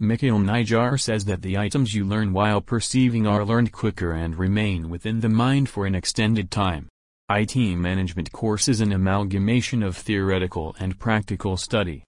Mikhail Nijar says that the items you learn while perceiving are learned quicker and remain within the mind for an extended time. IT management course is an amalgamation of theoretical and practical study.